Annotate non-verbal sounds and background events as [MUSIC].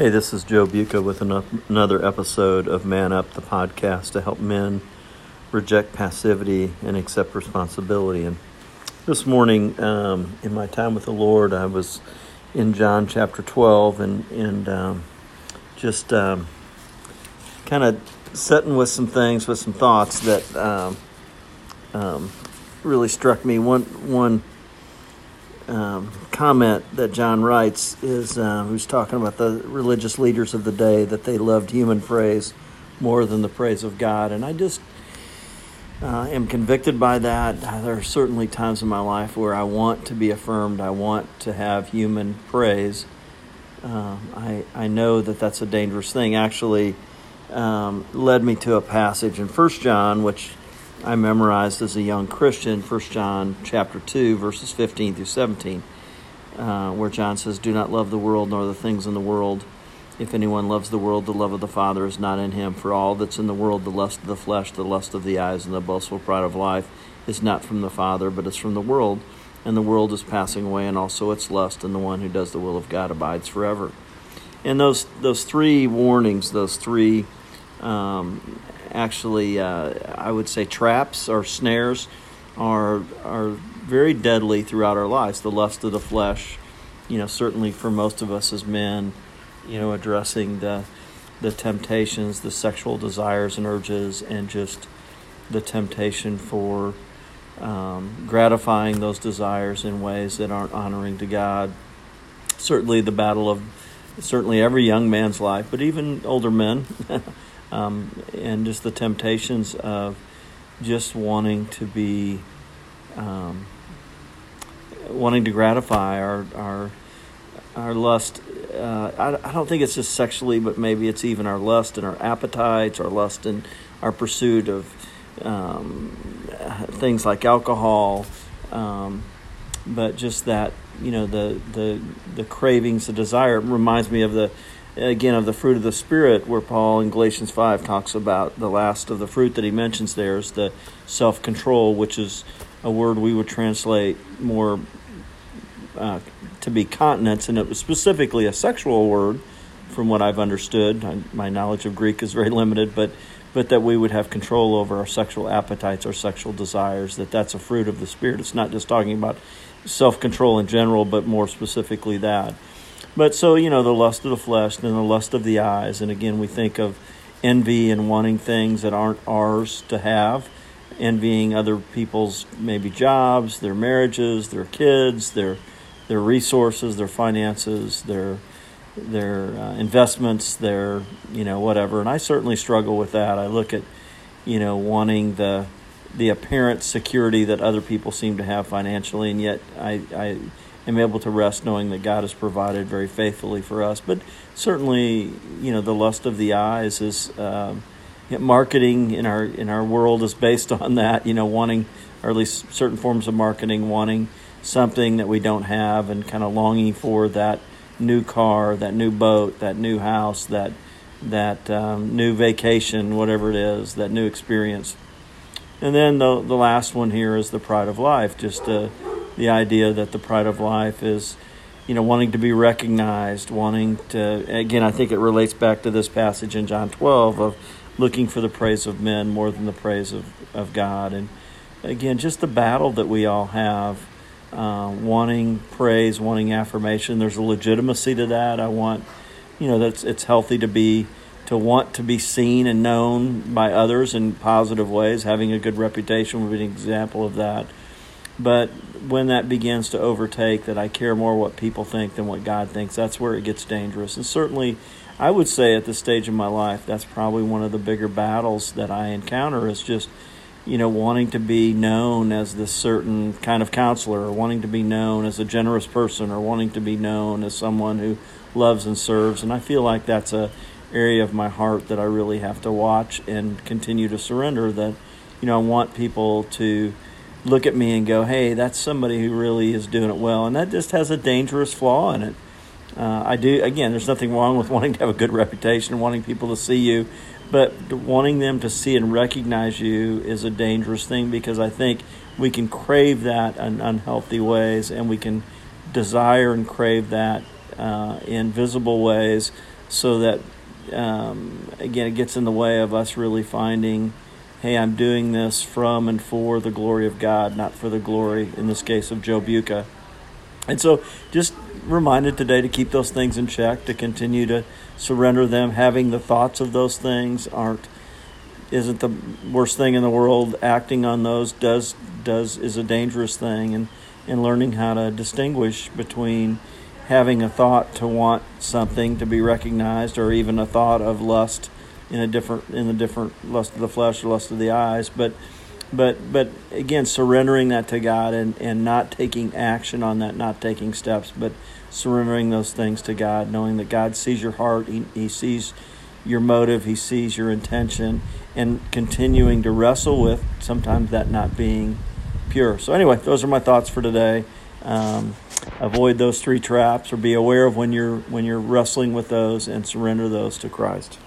Hey, this is Joe Buca with another episode of Man Up, the podcast to help men reject passivity and accept responsibility. And this morning, um, in my time with the Lord, I was in John chapter 12 and, and um, just um, kind of sitting with some things, with some thoughts that um, um, really struck me. One, one um, comment that John writes is uh, who's talking about the religious leaders of the day that they loved human praise more than the praise of God, and I just uh, am convicted by that. There are certainly times in my life where I want to be affirmed. I want to have human praise. Uh, I I know that that's a dangerous thing. Actually, um, led me to a passage in First John, which I memorized as a young Christian, 1 John chapter 2, verses 15 through 17, uh, where John says, Do not love the world nor the things in the world. If anyone loves the world, the love of the Father is not in him. For all that's in the world, the lust of the flesh, the lust of the eyes, and the boastful pride of life, is not from the Father, but is from the world. And the world is passing away, and also its lust, and the one who does the will of God abides forever. And those those three warnings, those three um, actually, uh, I would say traps or snares are are very deadly throughout our lives. The lust of the flesh, you know, certainly for most of us as men, you know, addressing the the temptations, the sexual desires and urges, and just the temptation for um, gratifying those desires in ways that aren't honoring to God. Certainly, the battle of certainly every young man's life, but even older men. [LAUGHS] um, and just the temptations of just wanting to be um, wanting to gratify our our our lust. Uh, I, I don't think it's just sexually, but maybe it's even our lust and our appetites, our lust and our pursuit of um, things like alcohol, um, but just that you know the the the cravings, the desire. Reminds me of the again of the fruit of the spirit where paul in galatians 5 talks about the last of the fruit that he mentions there is the self-control which is a word we would translate more uh, to be continence and it was specifically a sexual word from what i've understood. I, my knowledge of greek is very limited but but that we would have control over our sexual appetites our sexual desires that that's a fruit of the spirit. It's not just talking about self-control in general but more specifically that but so, you know, the lust of the flesh, then the lust of the eyes. And again, we think of envy and wanting things that aren't ours to have, envying other people's maybe jobs, their marriages, their kids, their their resources, their finances, their their uh, investments, their you know whatever. And I certainly struggle with that. I look at you know wanting the the apparent security that other people seem to have financially, and yet I, I am able to rest knowing that God has provided very faithfully for us. But certainly, you know, the lust of the eyes is um, marketing in our in our world is based [LAUGHS] on that. You know, wanting or at least certain forms of marketing, wanting something that we don't have, and kind of longing for that new car, that new boat, that new house, that that um, new vacation, whatever it is, that new experience. And then the the last one here is the pride of life, just to the idea that the pride of life is, you know, wanting to be recognized, wanting to, again, I think it relates back to this passage in John 12 of looking for the praise of men more than the praise of, of God. And again, just the battle that we all have, uh, wanting praise, wanting affirmation. There's a legitimacy to that. I want, you know, that's it's healthy to be to want to be seen and known by others in positive ways. Having a good reputation would be an example of that. But when that begins to overtake, that I care more what people think than what God thinks, that's where it gets dangerous. And certainly, I would say at this stage of my life, that's probably one of the bigger battles that I encounter is just, you know, wanting to be known as this certain kind of counselor, or wanting to be known as a generous person, or wanting to be known as someone who loves and serves. And I feel like that's a area of my heart that I really have to watch and continue to surrender. That, you know, I want people to look at me and go, hey, that's somebody who really is doing it well. And that just has a dangerous flaw in it. Uh, I do, again, there's nothing wrong with [LAUGHS] wanting to have a good reputation, wanting people to see you, but wanting them to see and recognize you is a dangerous thing because I think we can crave that in unhealthy ways and we can desire and crave that uh, in visible ways so that um, again it gets in the way of us really finding hey i'm doing this from and for the glory of god not for the glory in this case of joe buca and so just reminded today to keep those things in check to continue to surrender them. Having the thoughts of those things aren't isn't the worst thing in the world. Acting on those does does is a dangerous thing and and learning how to distinguish between having a thought to want something to be recognized or even a thought of lust in a different in the different lust of the flesh or lust of the eyes. But but but again surrendering that to God and and not taking action on that not taking steps but surrendering those things to God knowing that God sees your heart. He, he sees your motive. He sees your intention and continuing to wrestle with sometimes that not being pure. So anyway those are my thoughts for today. Um, avoid those three traps or be aware of when you're when you're wrestling with those and surrender those to Christ